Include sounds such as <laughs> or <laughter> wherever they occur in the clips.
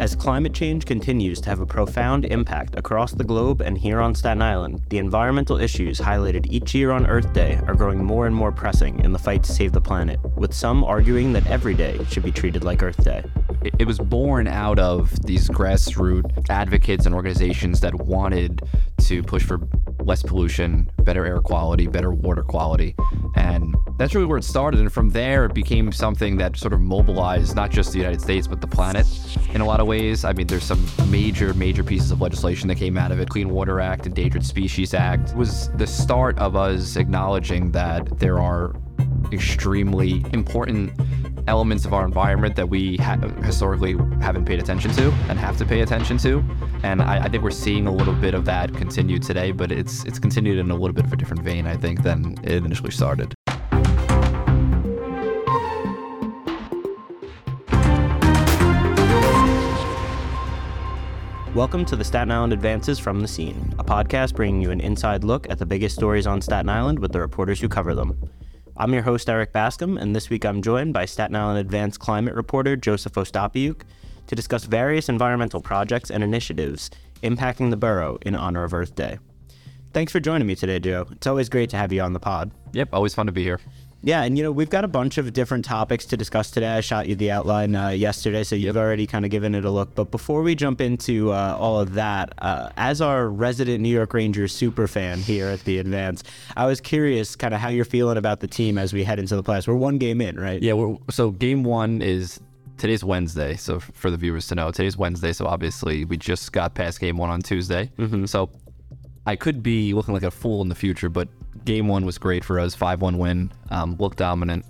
As climate change continues to have a profound impact across the globe and here on Staten Island, the environmental issues highlighted each year on Earth Day are growing more and more pressing in the fight to save the planet, with some arguing that every day should be treated like Earth Day. It, was born out of these grassroots advocates and organizations that wanted to push for less pollution, better air quality, better water quality. And that's really where it started. And from there, it became something that sort of mobilized not just the United States, but the planet in a lot of ways. I mean, there's some major, major pieces of legislation that came out of it. Clean Water Act, Endangered Species Act was the start of us acknowledging that there are extremely important elements of our environment that we ha- historically haven't paid attention to and have to pay attention to. And I, I, think we're seeing a little bit of that continue today, but it's it's continued in a little bit of a different vein, I think, than it initially started. Welcome to the Staten Island Advances from the Scene, a podcast bringing you an inside look at the biggest stories on Staten Island with the reporters who cover them. I'm your host, Erik Bascome, and this week I'm joined by Staten Island Advance climate reporter Joseph Ostapiuk to discuss various environmental projects and initiatives impacting the borough in honor of Earth Day. Thanks for joining me today, Joe. It's always great to have you on the pod. Yep, always fun to be here. Yeah, and you know, we've got a bunch of different topics to discuss today. I shot you the outline uh, yesterday, so you've already kind of given it a look. But before we jump into uh, all of that, uh, as our resident New York Rangers super fan here at the Advance, I was curious kind of how you're feeling about the team as we head into the playoffs. We're one game in, right? Yeah, so game one is today's Wednesday. So for the viewers to know, today's Wednesday. So obviously we just got past game one on Tuesday. Mm-hmm. So I could be looking like a fool in the future, but game one was great for us. 5 1 win. Um, looked dominant.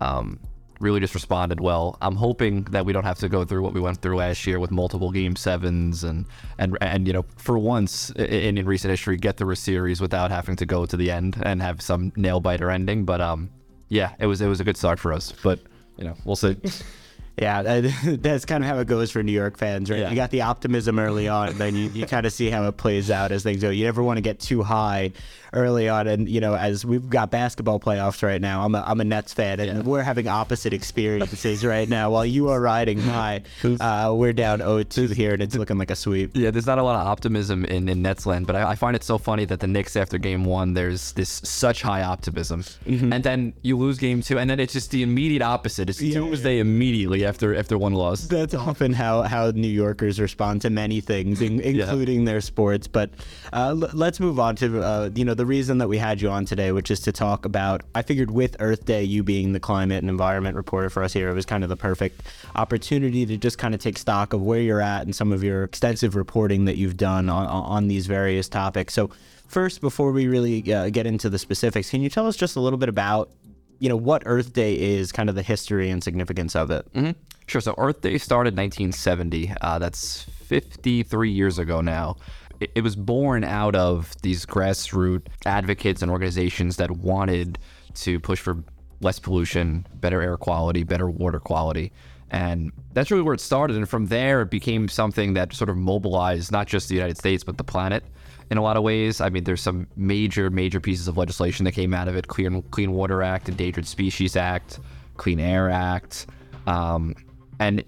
Um, really just responded well. I'm hoping that we don't have to go through what we went through last year with multiple game sevens and and and you know for once in, in recent history get through a series without having to go to the end and have some nail biter ending. But um, yeah, it was it was a good start for us. But you know we'll see. <laughs> Yeah, <laughs> that's kind of how it goes for New York fans, right? Yeah. You got the optimism early on, and then you, you kind of see how it plays out as things go. You never want to get too high early on, and you know, as we've got basketball playoffs right now, I'm a, I'm a Nets fan, and yeah. we're having opposite experiences right now. While you are riding high, uh, we're down 0-2 here, and it's looking like a sweep. Yeah, there's not a lot of optimism in, in Nets land, but I, I find it so funny that the Knicks after game one, there's this such high optimism, mm-hmm. and then you lose game two, and then it's just the immediate opposite. It's yeah, Tuesday immediately after after one loss. That's often how how New Yorkers respond to many things, in, <laughs> including yeah. their sports. But uh, l- let's move on to uh, you know the reason that we had you on today, which is to talk about. I figured with Earth Day, you being the climate and environment reporter for us here, it was kind of the perfect opportunity to just kind of take stock of where you're at and some of your extensive reporting that you've done on on these various topics. So first, before we really uh, get into the specifics, can you tell us just a little bit about you know what Earth Day is, kind of the history and significance of it. Mm-hmm. Sure. So Earth Day started 1970. Uh, that's 53 years ago now. It, it was born out of these grassroots advocates and organizations that wanted to push for less pollution, better air quality, better water quality. And that's really where it started. And from there, it became something that sort of mobilized not just the United States, but the planet in a lot of ways. I mean, there's some major, major pieces of legislation that came out of it Clean, Clean Water Act, Endangered Species Act, Clean Air Act. Um, and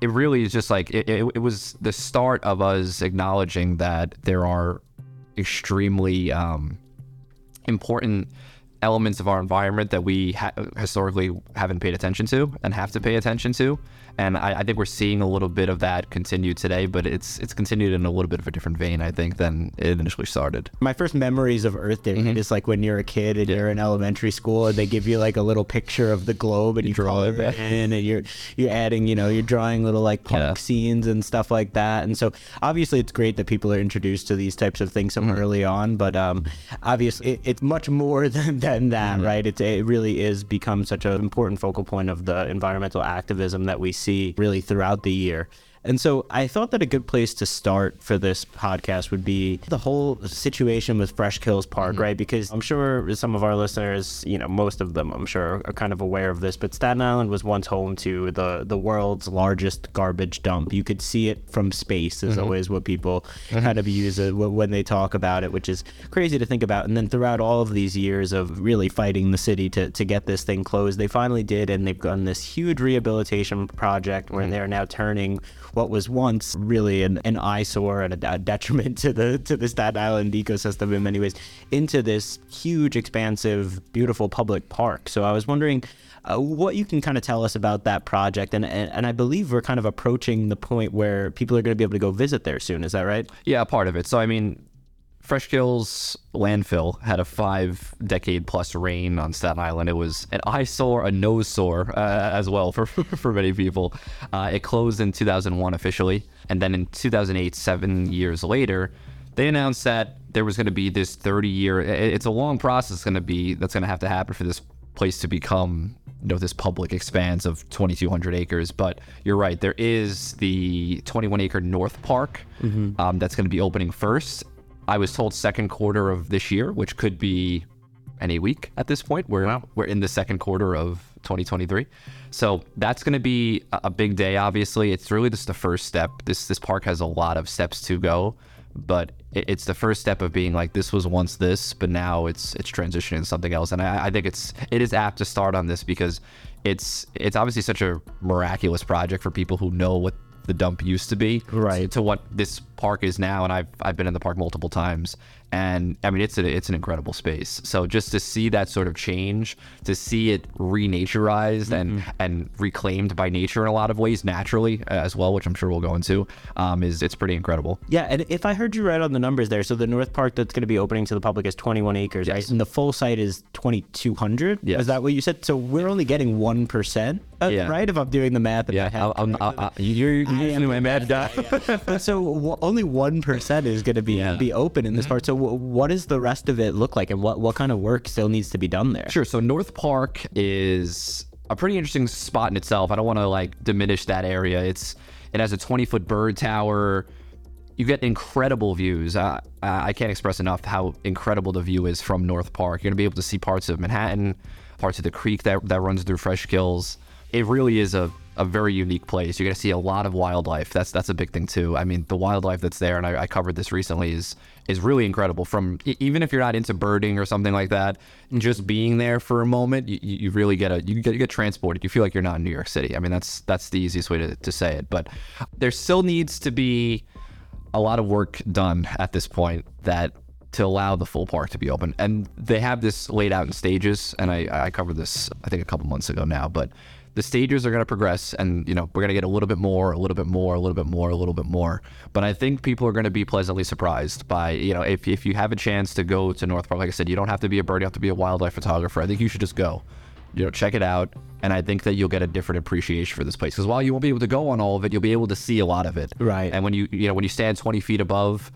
it really is just like it, it, it, was the start of us acknowledging that there are extremely um, important elements of our environment that we ha- historically haven't paid attention to and have to pay attention to and I, I, think we're seeing a little bit of that continue today, but it's it's continued in a little bit of a different vein, I think, than it initially started. My first memories of Earth Day mm-hmm. is like when you're a kid and yeah. you're in elementary school, and they give you like a little picture of the globe, and you, you draw it in, and you're you're adding, you know, you're drawing little like park yeah. scenes and stuff like that. And so obviously, it's great that people are introduced to these types of things so mm-hmm. early on, but um, obviously, it, it's much more <laughs> than than that, mm-hmm. right? It's, it really is become such an important focal point of the environmental activism that we see really throughout the year. And so I thought that a good place to start for this podcast would be the whole situation with Fresh Kills Park, mm-hmm. right? Because I'm sure some of our listeners, you know, most of them, I'm sure, are kind of aware of this. But Staten Island was once home to the the world's largest garbage dump. You could see it from space, is mm-hmm. always what people mm-hmm. kind of use when they talk about it, which is crazy to think about. And then throughout all of these years of really fighting the city to, to get this thing closed, they finally did, and they've done this huge rehabilitation project where mm-hmm. they're now turning what was once really an, an eyesore and a, a detriment <laughs> to the to the Staten Island ecosystem in many ways into this huge, expansive, beautiful public park. So I was wondering. Uh, what you can kind of tell us about that project, and, and and I believe we're kind of approaching the point where people are going to be able to go visit there soon. Is that right? Yeah, part of it. So I mean, Fresh Kills landfill had a five decade plus reign on Staten Island. It was an eyesore, a nose sore uh, as well for, <laughs> for many people. Uh, it closed in 2001 officially. And then in 2008, seven years later, they announced that there was going to be this 30 year, it's a long process going to be, that's going to have to happen for this place to become you know this public expanse of 2200 acres but you're right there is the 21 acre north park mm-hmm. um, that's going to be opening first I was told second quarter of this year, which could be any week at this point. We're wow. we're in the second quarter of 2023, so that's going to be a big day. Obviously, it's really just the first step. This this park has a lot of steps to go, but it's the first step of being like this was once this, but now it's it's transitioning to something else. And I, I think it's it is apt to start on this because it's it's obviously such a miraculous project for people who know what the dump used to be right to what this park is now and I've I've been in the park multiple times and I mean it's a, it's an incredible space so just to see that sort of change to see it renaturized mm-hmm. and and reclaimed by nature in a lot of ways naturally uh, as well which I'm sure we'll go into um, is it's pretty incredible yeah and if I heard you right on the numbers there so the North Park that's going to be opening to the public is 21 acres yes. right and the full site is 2200 yes. is that what you said so we're only getting 1% uh, yeah. right if I'm doing the math yeah I'll, I'll, I'll, you're, you're my math guy <laughs> so w- only 1% is going to be yeah. be open in this mm-hmm. part so what does the rest of it look like, and what what kind of work still needs to be done there? Sure. So North Park is a pretty interesting spot in itself. I don't want to like diminish that area. It's it has a 20 foot bird tower. You get incredible views. Uh, I can't express enough how incredible the view is from North Park. You're gonna be able to see parts of Manhattan, parts of the creek that that runs through Fresh Kills. It really is a a very unique place. You're going to see a lot of wildlife. That's that's a big thing too. I mean, the wildlife that's there, and I, I, covered this recently, is is really incredible. From even if you're not into birding or something like that, just being there for a moment, you, you really get a you get you get transported. You feel like you're not in New York City. I mean, that's that's the easiest way to, to say it. But there still needs to be a lot of work done at this point that to allow the full park to be open. And they have this laid out in stages. And I, I covered this I think a couple months ago now, but the stages are going to progress and you know we're going to get a little bit more a little bit more a little bit more a little bit more. But i think people are going to be pleasantly surprised by you know if, if you have a chance to go to north park like i said you don't have to be a bird you have to be a wildlife photographer. I think you should just go. You know check it out and i think that you'll get a different appreciation for this place. Because while you won't be able to go on all of it you'll be able to see a lot of it. Right. And when you you know when you stand 20 feet above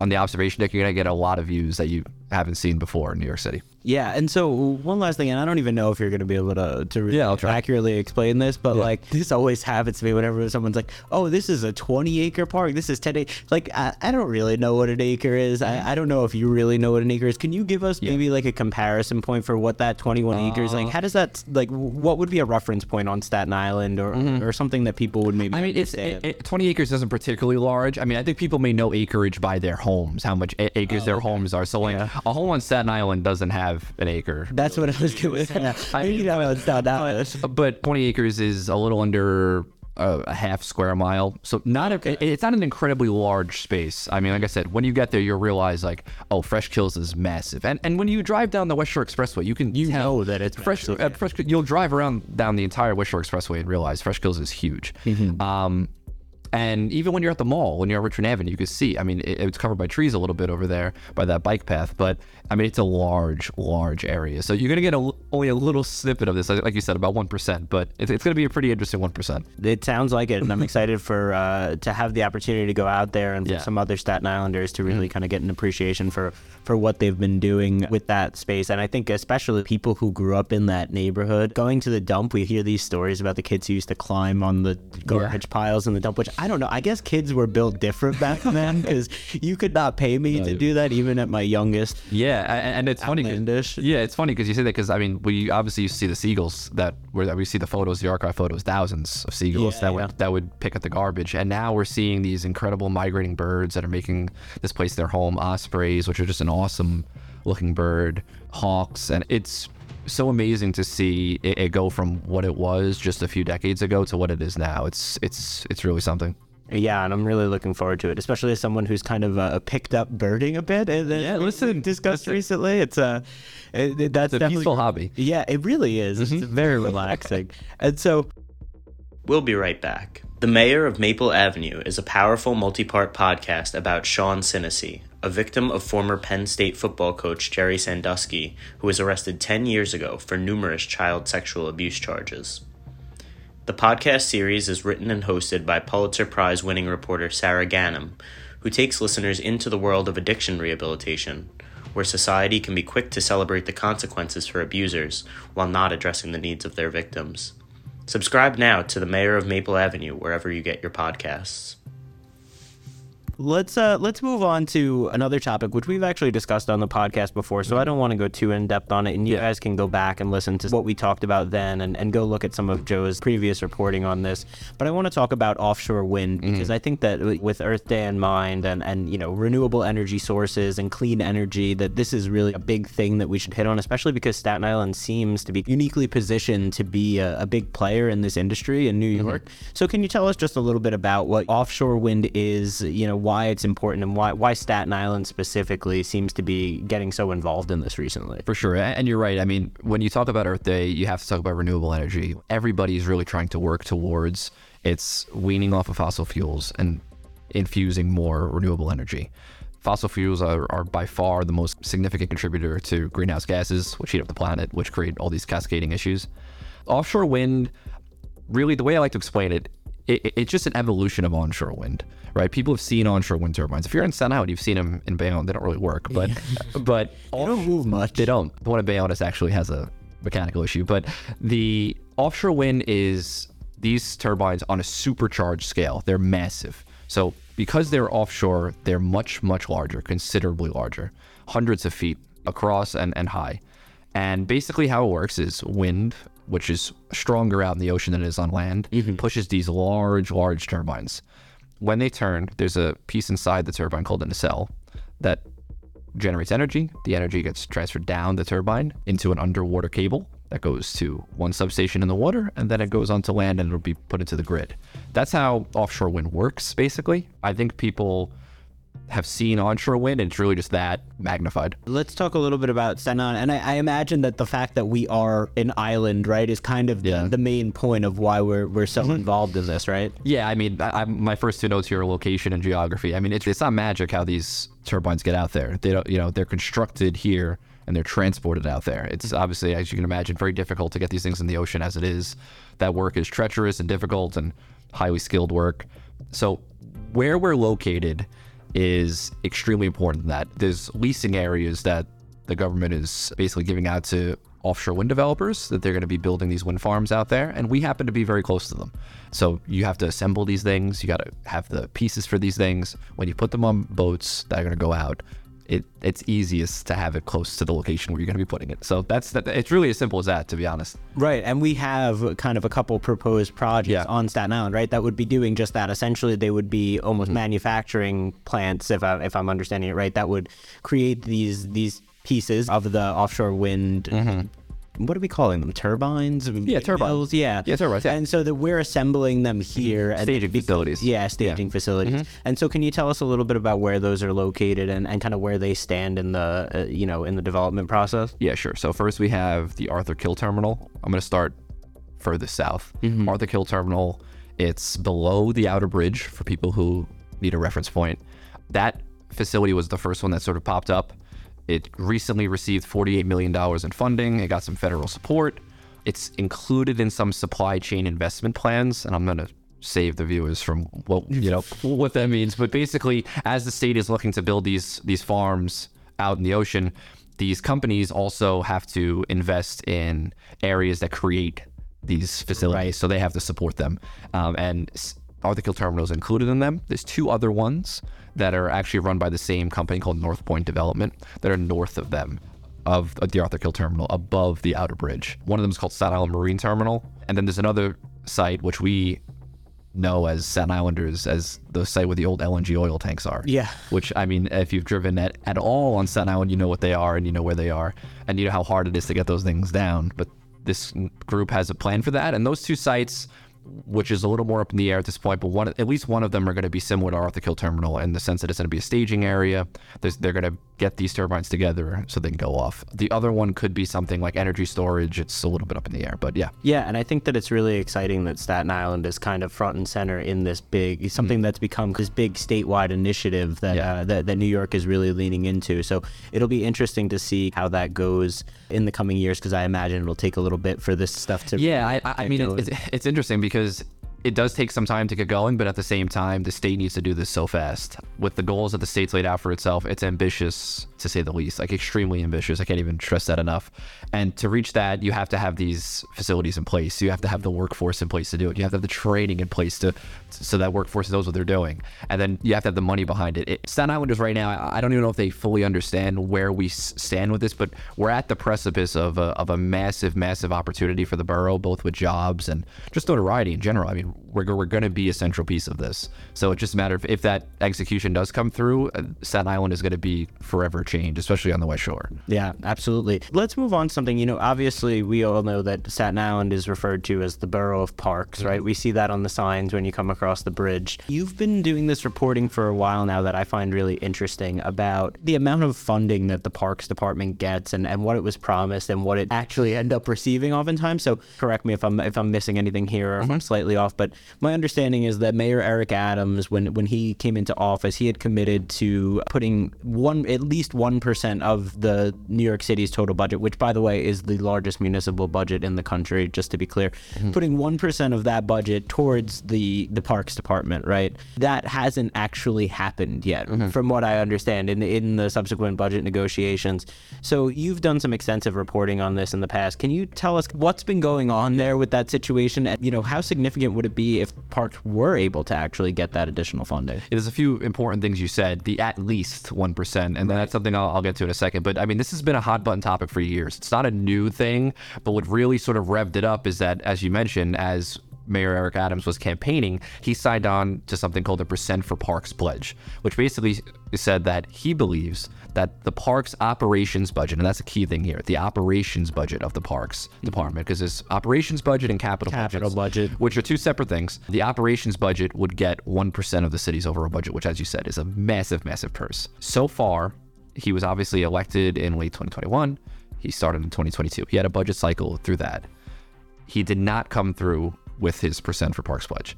on the observation deck you're going to get a lot of views that you haven't seen before in new york city yeah, and so one last thing, and I don't even know if you're going to be able to to yeah, accurately explain this, but yeah. like this always happens to me whenever someone's like, "Oh, this is a 20 acre park. This is 10 acre." Like I, I don't really know what an acre is. I, I don't know if you really know what an acre is. Can you give us yeah. maybe like a comparison point for what that 21 uh, acres like? How does that like? What would be a reference point on Staten Island or mm-hmm. or something that people would maybe? I mean, it's it, it, 20 acres isn't particularly large. I mean, I think people may know acreage by their homes, how much acres oh, their okay. homes are. So like a home on Staten Island doesn't have an acre. That's what I was doing. to I mean, you know, it's down that But 20 acres is a little under a, a half square mile. So not a, okay. it's not an incredibly large space. I mean, like I said, when you get there, you'll realize like, oh, Fresh Kills is massive. And and when you drive down the West Shore Expressway, you can you tell, know that it's Fresh. Uh, Fresh you'll drive around down the entire West Shore Expressway and realize Fresh Kills is huge. Mm-hmm. Um, and even when you're at the mall, when you're on Richmond Avenue, you can see. I mean, it, it's covered by trees a little bit over there by that bike path, but I mean, it's a large, large area. So you're going to get a, only a little snippet of this, like you said, about 1%, but it's, it's going to be a pretty interesting 1%. It sounds like it. And I'm excited for uh, to have the opportunity to go out there and yeah. some other Staten Islanders to really mm-hmm. kind of get an appreciation for, for what they've been doing with that space. And I think especially people who grew up in that neighborhood, going to the dump, we hear these stories about the kids who used to climb on the garbage yeah. piles in the dump, which I don't know. I guess kids were built different back then because you could not pay me to do that even at my youngest. Yeah. Yeah, and it's funny. Yeah, it's funny because you say that because I mean, we obviously used to see the seagulls that where we see the photos, the archive photos, thousands of seagulls yeah, that yeah. would that would pick up the garbage, and now we're seeing these incredible migrating birds that are making this place their home. Ospreys, which are just an awesome looking bird, hawks, and it's so amazing to see it, it go from what it was just a few decades ago to what it is now. It's it's it's really something. Yeah, and I'm really looking forward to it, especially as someone who's kind of uh, picked up birding a bit. And yeah, listen, discussed listen. recently. It's a it, that's it's a peaceful hobby. Yeah, it really is. Mm-hmm. It's very <laughs> relaxing, and so we'll be right back. The Mayor of Maple Avenue is a powerful multi-part podcast about Sean Sinisi, a victim of former Penn State football coach Jerry Sandusky, who was arrested 10 years ago for numerous child sexual abuse charges. The podcast series is written and hosted by Pulitzer Prize winning reporter Sara Ganim, who takes listeners into the world of addiction rehabilitation, where society can be quick to celebrate the consequences for abusers while not addressing the needs of their victims. Subscribe now to The Mayor of Maple Avenue wherever you get your podcasts. Let's uh let's move on to another topic which we've actually discussed on the podcast before, so I don't want to go too in depth on it. And you yeah. guys can go back and listen to what we talked about then and, and go look at some of Joe's previous reporting on this. But I want to talk about offshore wind mm-hmm. because mm-hmm. I think that with Earth Day in mind and, and you know renewable energy sources and clean energy, that this is really a big thing that we should hit on, especially because Staten Island seems to be uniquely positioned to be a, a big player in this industry in New mm-hmm. York. Mm-hmm. So can you tell us just a little bit about what offshore wind is? You know why it's important and why why Staten Island specifically seems to be getting so involved in this recently. For sure, and you're right. I mean, when you talk about Earth Day, you have to talk about renewable energy. Everybody's really trying to work towards it's weaning off of fossil fuels and infusing more renewable energy. Fossil fuels are, are by far the most significant contributor to greenhouse gases, which heat up the planet, which create all these cascading issues. Offshore wind, really, the way I like to explain it, it, it's just an evolution of onshore wind, right? People have seen onshore wind turbines. If you're in Staten Island, you've seen them in Bayonne. They don't really work, but <laughs> but they don't move much. They don't. The one in Bayonne actually has a mechanical issue, but the offshore wind is these turbines on a supercharged scale. They're massive. So because they're offshore, they're much much larger, considerably larger, hundreds of feet across and, and high. And basically, how it works is wind which is stronger out in the ocean than it is on land, mm-hmm. pushes these large, large turbines. When they turn, there's a piece inside the turbine called a nacelle that generates energy. The energy gets transferred down the turbine into an underwater cable that goes to one substation in the water, and then it goes onto land and it'll be put into the grid. That's how offshore wind works, basically. I think people have seen onshore wind, and it's really just that magnified. Let's talk a little bit about Island. And I, I imagine that the fact that we are an island, right, is kind of yeah. the, the, main point of why we're, we're so mm-hmm. involved in this, right? Yeah, I mean, I, my first two notes here are location and geography. I mean, it's, it's not magic how these turbines get out there. They don't, you know, they're constructed here and they're transported out there. It's mm-hmm. obviously, as you can imagine, very difficult to get these things in the ocean as it is. That work is treacherous and difficult and highly skilled work. So, where we're located is extremely important. That there's leasing areas that the government is basically giving out to offshore wind developers that they're going to be building these wind farms out there and we happen to be very close to them so you have to assemble these things you got to have the pieces for these things when you put them on boats that are going to go out it it's easiest to have it close to the location where you're going to be putting it. So that's that. It's really as simple as that, to be honest. Right, and we have kind of a couple proposed projects yeah. on Staten Island, right? That would be doing just that. Essentially, they would be almost mm-hmm. manufacturing plants, if I if I'm understanding it right. That would create these these pieces of the offshore wind. Mm-hmm what are we calling them? Turbines? Yeah, turbines. Yeah, yeah, turbines. Yeah. And so that we're assembling them here, at staging at, facilities. Yeah, staging yeah. facilities. Mm-hmm. And so, can you tell us a little bit about where those are located and, and kind of where they stand in the uh, you know in the development process? Yeah, sure. So first we have the Arthur Kill Terminal. I'm going to start further south. Mm-hmm. Arthur Kill Terminal. It's below the Outerbridge for people who need a reference point. That facility was the first one that sort of popped up it recently received $48 million in funding. It got some federal support. It's included in some supply chain investment plans, and I'm going to save the viewers from what you know <laughs> what that means. But basically, as the state is looking to build these these farms out in the ocean, these companies also have to invest in areas that create these facilities, right. so they have to support them. Um, and Arthur Kill Terminal is included in them. There's two other ones that are actually run by the same company called North Point Development that are north of them of the Arthur Kill Terminal above the Outerbridge. One of them is called Staten Island Marine Terminal, and then there's another site which we know as Staten Islanders as the site where the old LNG oil tanks are. Yeah. Which I mean, if you've driven at, at all on Staten Island, you know what they are and you know where they are, and you know how hard it is to get those things down. But this group has a plan for that, and those two sites which is a little more up in the air at this point. But one, at least one of them are going to be similar to Arthur Kill Terminal in the sense that it's going to be a staging area. There's, they're going to get these turbines together so they can go off. The other one could be something like energy storage. It's a little bit up in the air, but yeah. Yeah, and I think that it's really exciting that Staten Island is kind of front and center in this big something mm. that's become this big statewide initiative that, yeah. uh, that that New York is really leaning into. So it'll be interesting to see how that goes in the coming years because I imagine it'll take a little bit for this stuff to. Yeah, I, I mean, it's, it's interesting because it does take some time to get going, but at the same time, the state needs to do this so fast. With the goals that the state's laid out for itself, it's ambitious to say the least, like extremely ambitious. I can't even stress that enough. And to reach that, you have to have these facilities in place. You have to have the workforce in place to do it. You have to have the training in place to so that workforce knows what they're doing. And then you have to have the money behind it. it Staten Islanders right now, I don't even know if they fully understand where we stand with this, but we're at the precipice of a, of a massive, massive opportunity for the borough, both with jobs and just notoriety in general. I mean, we're, we're going to be a central piece of this. So it's just a matter of if that execution does come through, uh, Staten Island is going to be forever changed, especially on the West Shore. Yeah, absolutely. Let's move on to something. You know, obviously, we all know that Staten Island is referred to as the borough of parks, right? Mm-hmm. We see that on the signs when you come across the bridge. You've been doing this reporting for a while now that I find really interesting about the amount of funding that the parks department gets and, and what it was promised and what it actually end up receiving oftentimes. So correct me if I'm if I'm missing anything here or mm-hmm. I'm slightly off, but my understanding is that Mayor Eric Adams, when when he came into office, he had committed to putting one at least one percent of the New York City's total budget, which by the way is the largest municipal budget in the country. Just to be clear, mm-hmm. putting one percent of that budget towards the the Parks Department. Right, that hasn't actually happened yet, mm-hmm. from what I understand in in the subsequent budget negotiations. So you've done some extensive reporting on this in the past. Can you tell us what's been going on there with that situation? And, you know, how significant would it be if parks were able to actually get that additional funding. There's a few important things you said. The at least one percent, and right. that's something I'll, I'll, get to in a second. But I mean, this has been a hot button topic for years. It's not a new thing, but what really sort of revved it up is that, as you mentioned, as Mayor Eric Adams was campaigning, he signed on to something called the Percent for Parks Pledge, which basically said that he believes that the parks operations budget, and that's a key thing here, the operations budget of the parks department, because it's operations budget and capital, capital budget, which are two separate things. The operations budget would get 1% of the city's overall budget, which, as you said, is a massive, massive purse. So far, he was obviously elected in late 2021. He started in 2022. He had a budget cycle through that. He did not come through with his percent for Parks Pledge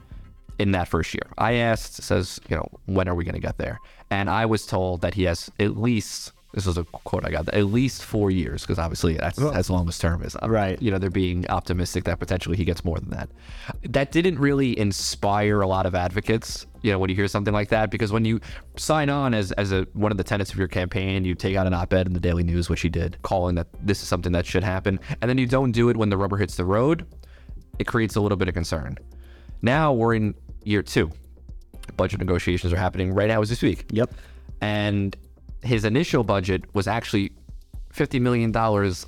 in that first year. I asked, says, you know, when are we going to get there? And I was told that he has at least, this was a quote I got, at least four years, because obviously that's well, as long as term is. Um, right. You know, they're being optimistic that potentially he gets more than that. That didn't really inspire a lot of advocates, you know, when you hear something like that, because when you sign on as, as a, one of the tenets of your campaign, you take out an op ed in the Daily News, which he did, calling that this is something that should happen, and then you don't do it when the rubber hits the road it creates a little bit of concern. Now we're in year two. Budget negotiations are happening right now as this week. Yep. And his initial budget was actually $50 million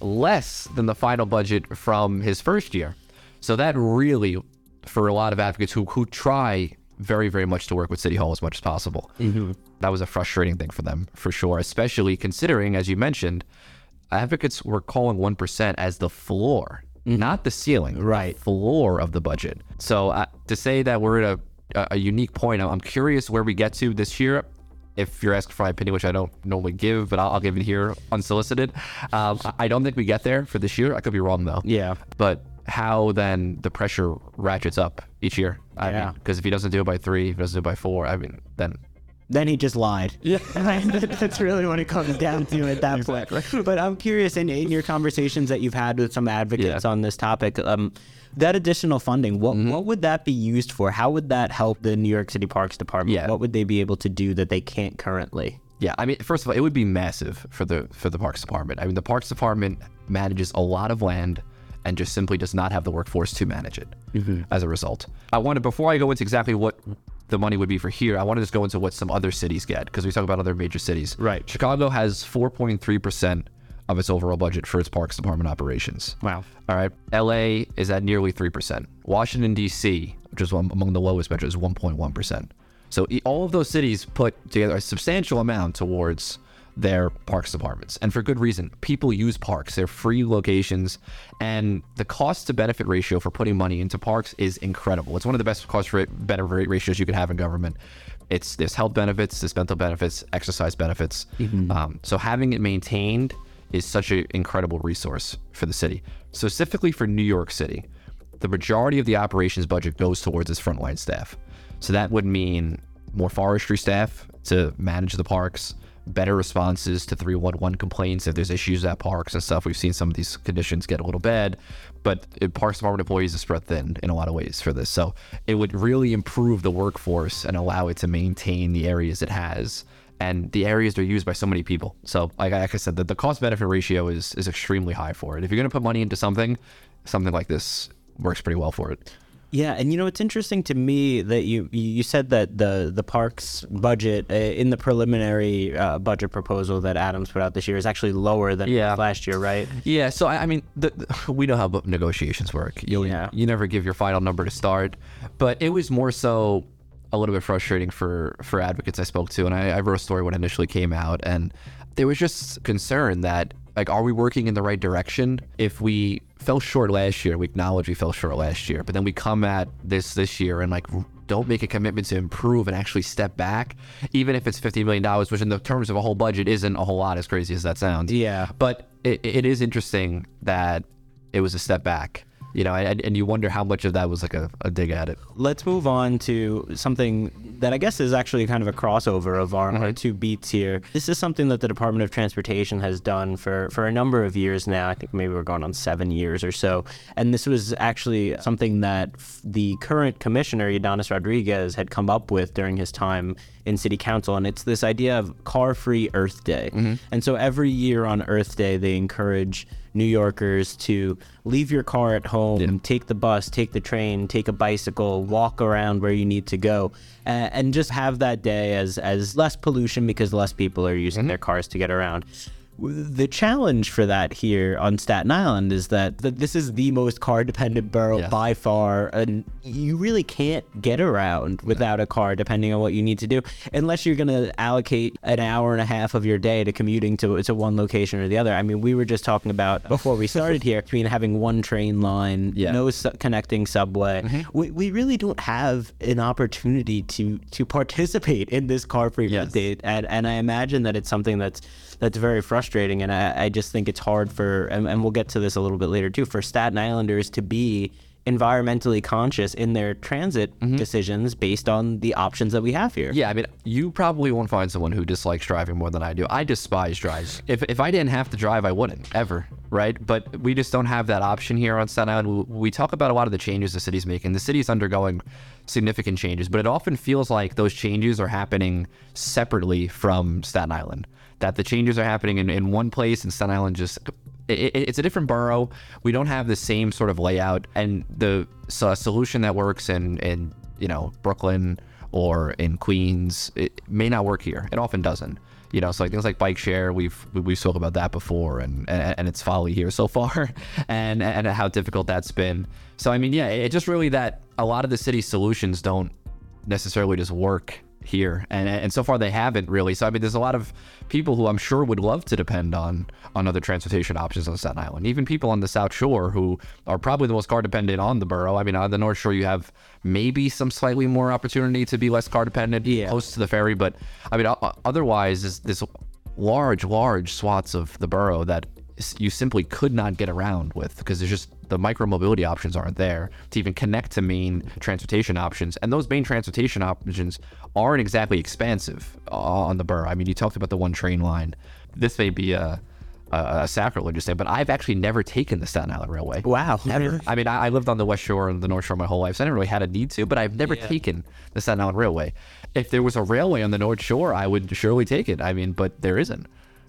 less than the final budget from his first year. So that really, for a lot of advocates who, who try very, very much to work with City Hall as much as possible, mm-hmm. that was a frustrating thing for them, for sure, especially considering, as you mentioned, advocates were calling 1% as the floor mm-hmm. not the ceiling, right? The floor of the budget. So uh, to say that we're at a, a unique point, I'm curious where we get to this year. If you're asking for my opinion, which I don't normally give, but I'll, I'll give it here unsolicited. Um, I don't think we get there for this year. I could be wrong though. Yeah. But how then the pressure ratchets up each year? I yeah. Because if he doesn't do it by three, if he doesn't do it by four, I mean, then then he just lied. Yeah. <laughs> That's really what it comes down to at that exactly. point. <laughs> But I'm curious in, in your conversations that you've had with some advocates yeah. on this topic, um, that additional funding, what mm-hmm. what would that be used for? How would that help the New York City Parks Department? Yeah. What would they be able to do that they can't currently? Yeah, I mean, first of all, it would be massive for the for the Parks Department. I mean, the Parks Department manages a lot of land and just simply does not have the workforce to manage it. Mm-hmm. As a result, I wanted before I go into exactly what the money would be for here, I want to just go into what some other cities get because we talk about other major cities. Right. Chicago has 4.3% of its overall budget for its parks department operations. Wow. All right. LA is at nearly 3%. Washington, D.C., which is among the lowest budgets, is 1.1%. So all of those cities put together a substantial amount towards their parks departments. And for good reason. People use parks, they're free locations. And the cost to benefit ratio for putting money into parks is incredible. It's one of the best cost benefit ratios you can have in government. It's there's health benefits, there's mental benefits, exercise benefits. Mm-hmm. Um, so having it maintained is such an incredible resource for the city. Specifically for New York City, the majority of the operations budget goes towards its frontline staff. So that would mean more forestry staff to manage the parks, better responses to 311 complaints if there's issues at parks and stuff. We've seen some of these conditions get a little bad, but it, Parks Department employees are spread thin in a lot of ways for this. So it would really improve the workforce and allow it to maintain the areas it has and the areas are used by so many people. So like, like I said, the, the cost benefit ratio is is extremely high for it. If you're going to put money into something, something like this works pretty well for it. Yeah, and you know it's interesting to me that you you said that the the parks budget uh, in the preliminary uh, budget proposal that Adams put out this year is actually lower than yeah. last year, right? Yeah. So I, I mean, the, the, <laughs> we know how negotiations work. You yeah. you never give your final number to start, but it was more so a little bit frustrating for for advocates I spoke to, and I, I wrote a story when it initially came out, and there was just concern that like, are we working in the right direction? If we fell short last year, we acknowledge we fell short last year, but then we come at this this year and like don't make a commitment to improve and actually step back, even if it's $50 million, which in the terms of a whole budget isn't a whole lot as crazy as that sounds. Yeah. But it, it is interesting that it was a step back you know, and, and you wonder how much of that was like a, a dig at it. Let's move on to something that I guess is actually kind of a crossover of our, mm-hmm. our, two beats here. This is something that the Department of Transportation has done for, for a number of years now. I think maybe we're going on seven years or so. And this was actually something that the current commissioner, Ydanis Rodriguez, had come up with during his time in city council. And it's this idea of car free Earth Day. Mm-hmm. And so every year on Earth Day, they encourage New Yorkers to leave your car at home, yeah. take the bus, take the train, take a bicycle, walk around where you need to go, uh, and just have that day as as less pollution because less people are using mm-hmm. their cars to get around the challenge for that here on Staten Island is that, that this is the most car dependent borough yeah. by far, and you really can't get around without a car depending on what you need to do, unless you're going to allocate an hour and a half of your day to commuting to, to one location or the other. I mean, we were just talking about <laughs> before we started here between having one train line, yeah. no su- connecting subway. Mm-hmm. We, we really don't have an opportunity to to participate in this car free yes. date, and, and I imagine that it's something that's that's very frustrating. And I, I just think it's hard for, and, and we'll get to this a little bit later too, for Staten Islanders to be environmentally conscious in their transit mm-hmm. decisions based on the options that we have here. Yeah, I mean, you probably won't find someone who dislikes driving more than I do. I despise drives. <laughs> If, if I didn't have to drive, I wouldn't ever, right? But we just don't have that option here on Staten Island. We, we talk about a lot of the changes the city's making. The city's undergoing significant changes, but it often feels like those changes are happening separately from Staten Island that the changes are happening in, in one place and Staten Island just it, it's a different borough. We don't have the same sort of layout, and the so uh, solution that works in in you know Brooklyn or in Queens it may not work here. It often doesn't. You know, so like things like bike share, we've we've spoke about that before, and and, and it's folly here so <laughs> far, and and how difficult that's been. So I mean, yeah, it just really that a lot of the city's solutions don't necessarily just work here, and and so far they haven't really. So I mean, there's a lot of people who I'm sure would love to depend on on other transportation options on Staten Island. Even people on the South Shore who are probably the most car dependent on the borough. I mean, on the North Shore you have maybe some slightly more opportunity to be less car dependent, yeah. close to the ferry. But I mean, otherwise, this, this large, large swaths of the borough that you simply could not get around with because there's just the micro mobility options aren't there to even connect to main transportation options. And those main transportation options aren't exactly expansive uh, on the borough. I mean, you talked about the one train line. This may be a a, a sacrilege to say, but I've actually never taken the Staten Island Railway. Wow, never. I mean, I, I, lived on the West Shore and the North Shore my whole life, so I never really had a need to. But I've never yeah. taken the Staten Island Railway. If there was a railway on the North Shore, I would surely take it. I mean, but there isn't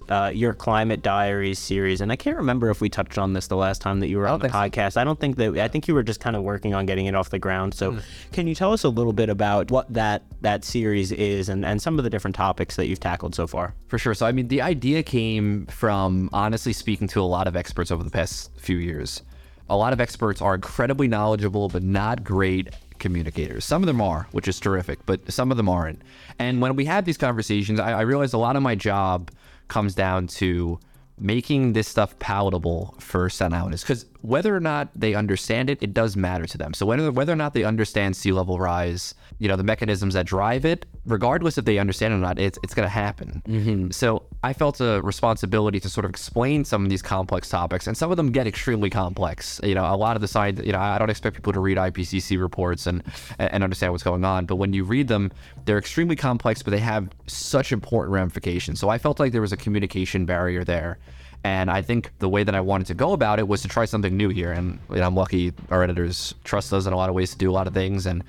uh, your climate diaries series, and I can't remember if we touched on this the last time that you were on the podcast. So. I don't think that I think you were just kind of working on getting it off the ground. So, mm. can you tell us a little bit about what that that series is and and some of the different topics that you've tackled so far? For sure. So, I mean, the idea came from honestly speaking to a lot of experts over the past few years. A lot of experts are incredibly knowledgeable, but not great communicators. Some of them are, which is terrific, but some of them aren't. And when we had these conversations, I, I realized a lot of my job comes down to making this stuff palatable for Staten. Because whether or not they understand it, it does matter to them. So whether whether or not they understand sea level rise, you know, the mechanisms that drive it, regardless if they understand it or not, it's it's going to happen. Mm-hmm. So I felt a responsibility to sort of explain some of these complex topics, and some of them get extremely complex. You know, a lot of the side, you know, I don't expect people to read IPCC reports and and understand what's going on, but when you read them, they're extremely complex, but they have such important ramifications. So I felt like there was a communication barrier there. And I think the way that I wanted to go about it was to try something new here. And you know, I'm lucky our editors trust us in a lot of ways to do a lot of things. And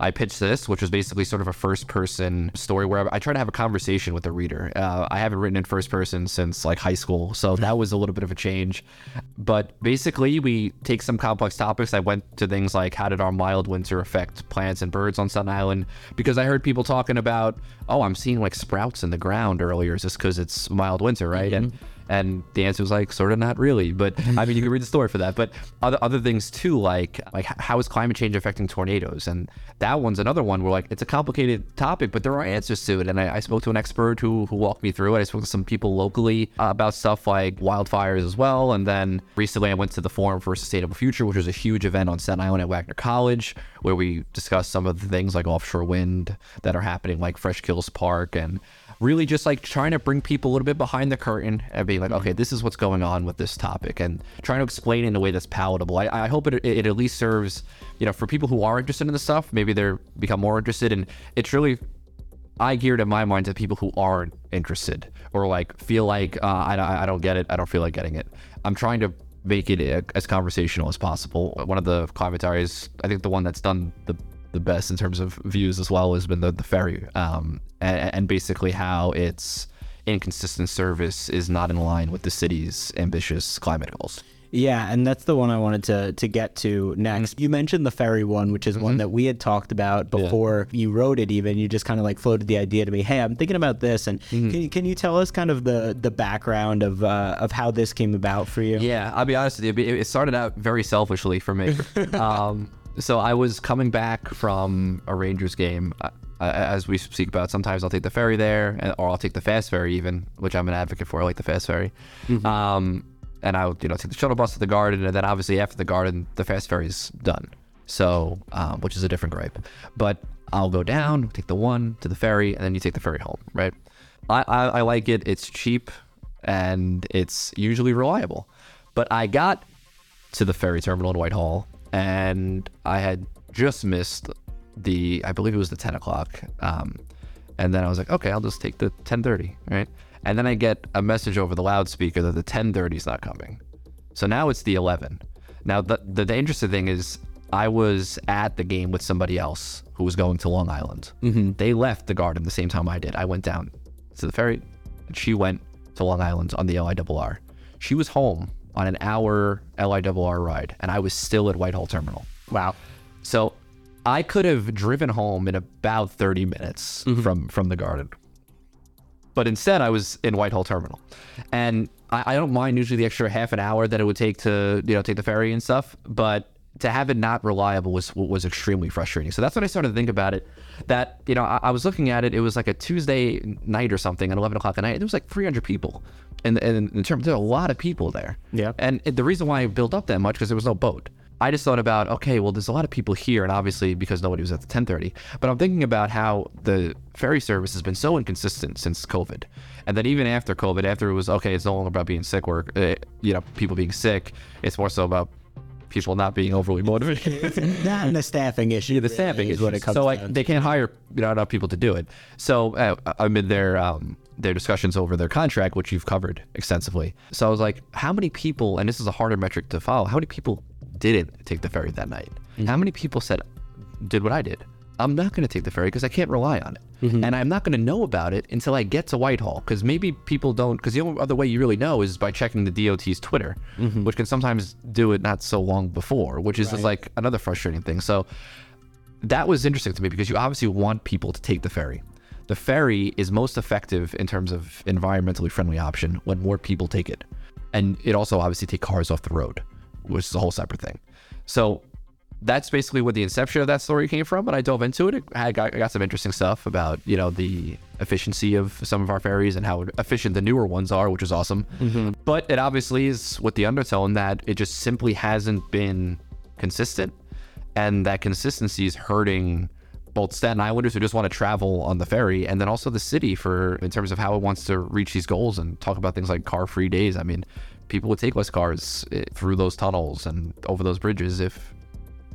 I pitched this, which was basically sort of a first person story where I try to have a conversation with the reader. Uh, I haven't written in first person since like high school, so that was a little bit of a change. But basically, we take some complex topics. I went to things like how did our mild winter affect plants and birds on Staten Island? Because I heard people talking about, oh, I'm seeing like sprouts in the ground earlier. Is this because it's mild winter, right? Mm-hmm. And and the answer was like, sort of not really. But I mean, you can read the story for that. But other other things too, like like how is climate change affecting tornadoes? And that one's another one where like it's a complicated topic, but there are answers to it. And I, I spoke to an expert who who walked me through it. I spoke to some people locally uh, about stuff like wildfires as well. And then recently, I went to the Forum for a Sustainable Future, which was a huge event on Staten Island at Wagner College, where we discussed some of the things like offshore wind that are happening, like Fresh Kills Park and really just like trying to bring people a little bit behind the curtain and being like, okay, this is what's going on with this topic and trying to explain in a way that's palatable. I, I hope it, it at least serves, you know, for people who are interested in the stuff, maybe they're become more interested. And it's really, I geared in my mind to people who aren't interested or like feel like uh, I, I don't get it. I don't feel like getting it. I'm trying to make it uh, as conversational as possible. One of the commentaries, I think the one that's done the the best in terms of views as well has been the, the ferry um, and, and basically how its inconsistent service is not in line with the city's ambitious climate goals. Yeah, and that's the one I wanted to to get to next. Mm-hmm. You mentioned the ferry one, which is mm-hmm. one that we had talked about before yeah. you wrote it. Even you just kind of like floated the idea to me. Hey, I'm thinking about this, and mm-hmm. can, can you tell us kind of the the background of uh, of how this came about for you? Yeah, I'll be honest with you. It started out very selfishly for me. <laughs> um, so I was coming back from a Rangers game. Uh, as we speak about, sometimes I'll take the ferry there, or I'll take the fast ferry even, which I'm an advocate for. I like the fast ferry. Mm-hmm. Um, and I would, you know, take the shuttle bus to the garden, and then obviously after the garden, the fast ferry's done. So, um, which is a different gripe. But I'll go down, take the one to the ferry, and then you take the ferry home, right? I, I, I like it. It's cheap, and it's usually reliable. But I got to the ferry terminal in Whitehall and I had just missed the I believe it was the 10 o'clock. Um, and then I was like, okay, I'll just take the 10:30, right? And then I get a message over the loudspeaker that the 10:30 is not coming. So now it's the 11. Now the, the the interesting thing is I was at the game with somebody else who was going to Long Island. Mm-hmm. They left the garden the same time I did. I went down to the ferry, and she went to Long Island on the LIRR. She was home on an hour LIRR ride, and I was still at Whitehall Terminal. Wow. So I could have driven home in about 30 minutes mm-hmm. from from the garden. But instead, I was in Whitehall Terminal, and I, I, don't mind usually the extra half an hour that it would take to you know take the ferry and stuff. But to have it not reliable was was extremely frustrating. So that's when I started to think about it. That you know I, I was looking at it. It was like a Tuesday night or something at 11 o'clock at night. There was like 300 people and, and in terms, there are a lot of people there. Yeah. And it, the reason why I built up that much because there was no boat. I just thought about okay, well, there's a lot of people here, and obviously because nobody was at the 10:30. But I'm thinking about how the ferry service has been so inconsistent since COVID, and then even after COVID, after it was okay, it's no longer about being sick or uh, you know people being sick. It's more so about people not being overly motivated. <laughs> not the staffing issue. Yeah, The staffing is what it comes. To. So like they can't hire you know, enough people to do it. So uh, I'm in their um, their discussions over their contract, which you've covered extensively. So I was like, how many people? And this is a harder metric to follow. How many people didn't take the ferry that night? Mm-hmm. How many people said did what I did? I'm not going to take the ferry because I can't rely on it. Mm-hmm. And I'm not going to know about it until I get to Whitehall because maybe people don't. Because the only other way you really know is by checking the DOT's Twitter, mm-hmm. which can sometimes do it not so long before, which is right. like another frustrating thing. So that was interesting to me because you obviously want people to take the ferry. The ferry is most effective in terms of environmentally friendly option when more people take it. And it also obviously take cars off the road, which is a whole separate thing. So that's basically where the inception of that story came from. And I dove into it. I got, I got some interesting stuff about you know the efficiency of some of our ferries and how efficient the newer ones are, which is awesome. Mm-hmm. But it obviously is with the undertone that it just simply hasn't been consistent, and that consistency is hurting both Staten Islanders who just want to travel on the ferry, and then also the city for in terms of how it wants to reach these goals and talk about things like car-free days. I mean, people would take less cars eh, through those tunnels and over those bridges if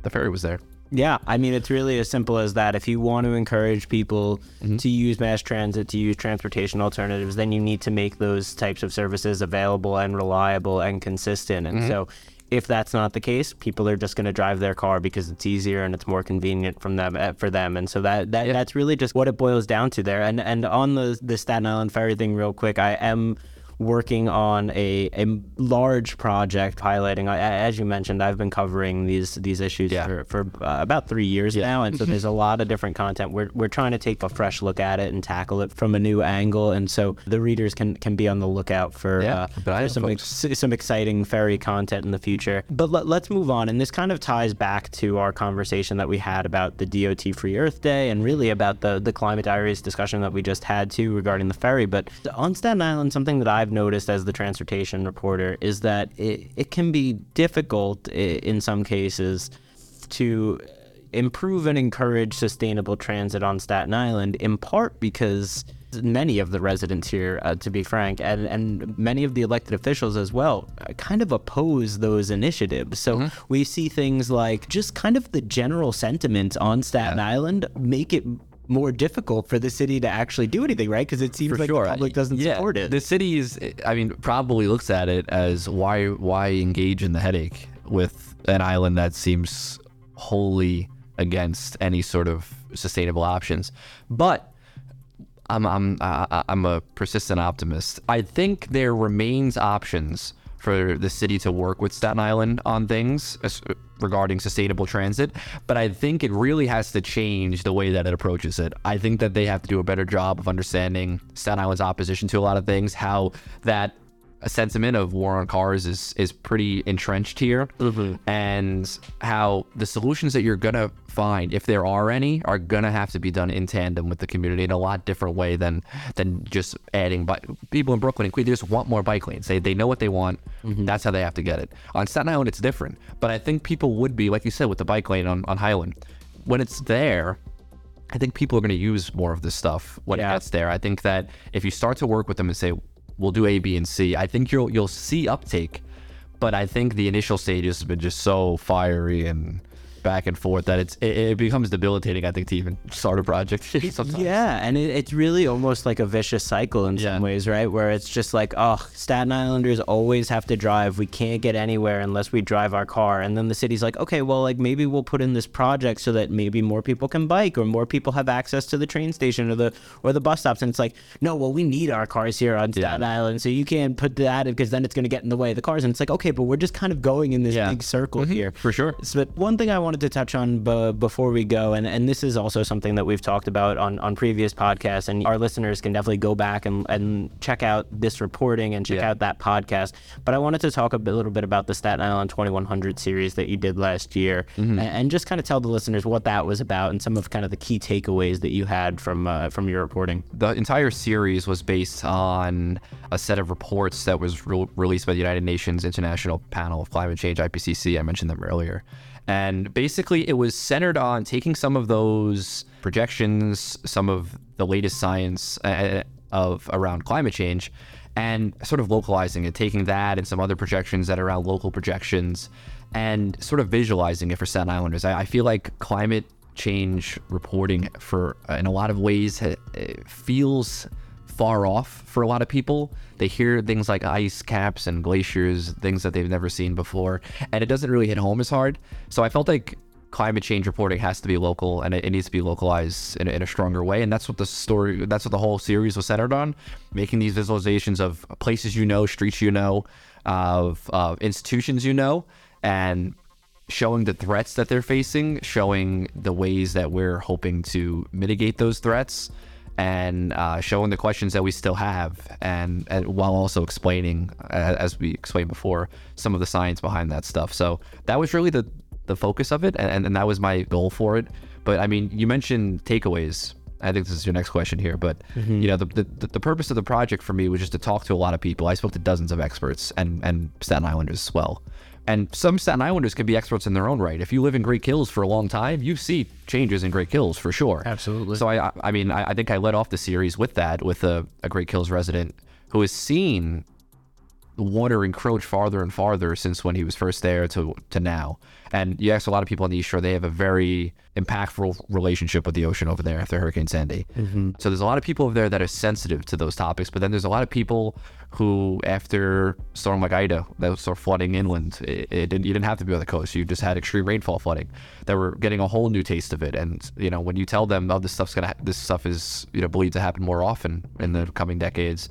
the ferry was there. Yeah, I mean, it's really as simple as that. If you want to encourage people mm-hmm. to use mass transit, to use transportation alternatives, then you need to make those types of services available and reliable and consistent. And mm-hmm. so, if that's not the case, people are just going to drive their car because it's easier and it's more convenient from them eh, for them. And so that, that yeah. that's really just what it boils down to there. And and on the the Staten Island ferry thing, real quick, I am working on a, a large project highlighting. As you mentioned, I've been covering these these issues yeah. for, for uh, about three years yeah. now, and so there's a lot of different content. We're, we're trying to take a fresh look at it and tackle it from a new angle, and so the readers can can be on the lookout for, yeah, uh, some ex- some exciting ferry content in the future. But let, let's move on, and this kind of ties back to our conversation that we had about the DOT Free Earth Day, and really about the the climate diaries discussion that we just had too regarding the ferry. But on Staten Island, something that I've I've noticed as the transportation reporter is that it, it can be difficult in some cases to improve and encourage sustainable transit on Staten Island, in part because many of the residents here, uh, to be frank, and, and many of the elected officials as well, kind of oppose those initiatives. So mm-hmm. we see things like just kind of the general sentiment on Staten yeah. Island make it more difficult for the city to actually do anything, right? Because it seems for like sure. the public doesn't yeah, support it. The city is, I mean, probably looks at it as why why engage in the headache with an island that seems wholly against any sort of sustainable options. But I'm I'm I'm a persistent optimist. I think there remains options for the city to work with Staten Island on things regarding sustainable transit, but I think it really has to change the way that it approaches it. I think that they have to do a better job of understanding Staten Island's opposition to a lot of things, how that a sentiment of war on cars is is pretty entrenched here, mm-hmm. and how the solutions that you're gonna find, if there are any, are gonna have to be done in tandem with the community in a lot different way than than just adding. But people in Brooklyn and Queens they just want more bike lanes. They they know what they want. Mm-hmm. That's how they have to get it. On Staten Island, it's different, but I think people would be like you said with the bike lane on on Highland when it's there. I think people are going to use more of this stuff when yeah. it gets there. I think that if you start to work with them and say, we'll do A, B, and C. I think you'll you'll see uptake, but I think the initial stages have been just so fiery and back and forth that it's it, it, becomes debilitating. I think to even start a project. <laughs> sometimes. Yeah, and it, it's really almost like a vicious cycle in yeah. some ways, right? Where it's just like, oh, Staten Islanders always have to drive. We can't get anywhere unless we drive our car. And then the city's like, okay, well, like maybe we'll put in this project so that maybe more people can bike or more people have access to the train station or the or the bus stops. And it's like, no, well, we need our cars here on Staten yeah. Island, so you can't put that in because then it's going to get in the way of the cars. And it's like, okay, but we're just kind of going in this yeah. big circle mm-hmm. here for sure. So, but one thing I want wanted to touch on b- before we go, and, and this is also something that we've talked about on, on previous podcasts, and our listeners can definitely go back and, and check out this reporting and check yeah. out that podcast. But I wanted to talk a bit, little bit about the Staten Island 2100 series that you did last year, mm-hmm. and, and, just kind of tell the listeners what that was about and some of kind of the key takeaways that you had from uh, from your reporting. The entire series was based on a set of reports that was re- released by the United Nations International Panel of Climate Change (IPCC). I mentioned them earlier. And basically, it was centered on taking some of those projections, some of the latest science uh, of around climate change, and sort of localizing it, taking that and some other projections that are around local projections, and sort of visualizing it for Staten Islanders. I, I feel like climate change reporting, for uh, in a lot of ways, feels far off for a lot of people. They hear things like ice caps and glaciers, things that they've never seen before, and it doesn't really hit home as hard. So I felt like climate change reporting has to be local and it, needs to be localized in a, in a, stronger way. And that's what the story, that's what the whole series was centered on, making these visualizations of places you know, streets you know, of uh, institutions you know, and showing the threats that they're facing, showing the ways that we're hoping to mitigate those threats and uh, showing the questions that we still have, and, and while also explaining, as we explained before, some of the science behind that stuff. So that was really the the focus of it, and, and that was my goal for it. But I mean, you mentioned takeaways. I think this is your next question here, but mm-hmm. you know, the, the the purpose of the project for me was just to talk to a lot of people. I spoke to dozens of experts and and Staten Islanders as well. And some Staten Islanders can be experts in their own right. If you live in Great Kills for a long time, you see changes in Great Kills for sure. Absolutely. So I, I mean, I, I think I led off the series with that, with a, a Great Kills resident who has seen water encroach farther and farther since when he was first there to to now. And you ask a lot of people on the East Shore, they have a very impactful relationship with the ocean over there after Hurricane Sandy. Mm-hmm. So there's a lot of people over there that are sensitive to those topics. But then there's a lot of people who, after storm like Ida, that was sort of flooding inland, it, it didn't, you didn't have to be on the coast. You just had extreme rainfall flooding. That were getting a whole new taste of it. And you know, when you tell them, oh, this stuff's gonna, this stuff is you know believed to happen more often in the coming decades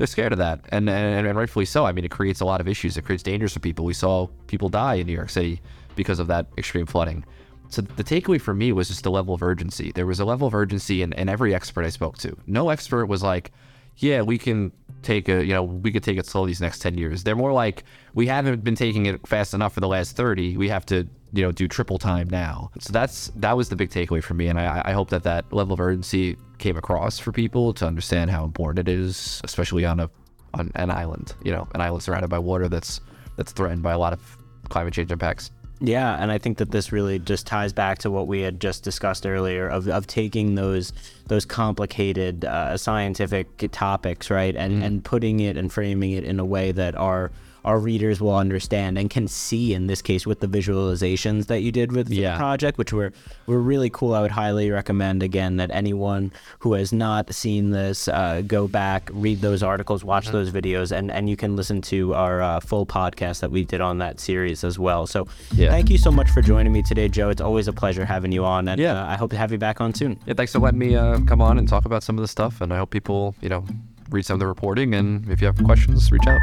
they're scared of that, and, and and rightfully so. I mean, it creates a lot of issues. It creates dangers for people. We saw people die in New York City because of that extreme flooding. So the takeaway for me was just the level of urgency. There was a level of urgency in, in every expert I spoke to. No expert was like, yeah, we can take a, you know, we could take it slow these next 10 years. They're more like, we haven't been taking it fast enough for the last 30. We have to, you know, do triple time now. So that's, that was the big takeaway for me. And I, I hope that that level of urgency came across for people to understand how important it is, especially on a, on an island, you know, an island surrounded by water that's, that's threatened by a lot of climate change impacts. Yeah, and I think that this really just ties back to what we had just discussed earlier of, of taking those those complicated uh, scientific topics, right, and mm-hmm. and putting it and framing it in a way that our our readers will understand and can see in this case with the visualizations that you did with yeah. the project, which were were really cool. I would highly recommend again that anyone who has not seen this uh, go back, read those articles, watch mm-hmm. those videos, and and you can listen to our uh, full podcast that we did on that series as well. So yeah. thank you so much for joining me today, Joe. It's always a pleasure having you on, and yeah. Uh, I hope to have you back on soon. Yeah, thanks for letting me uh, come on and talk about some of the stuff, and I hope people you know read some of the reporting, and if you have questions, reach out.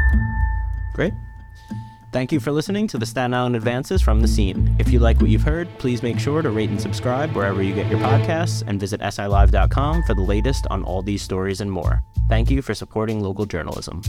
Great. Thank you for listening to the Staten Island Advance's from the Scene. If you like what you've heard, please make sure to rate and subscribe wherever you get your podcasts and visit silive.com for the latest on all these stories and more. Thank you for supporting local journalism.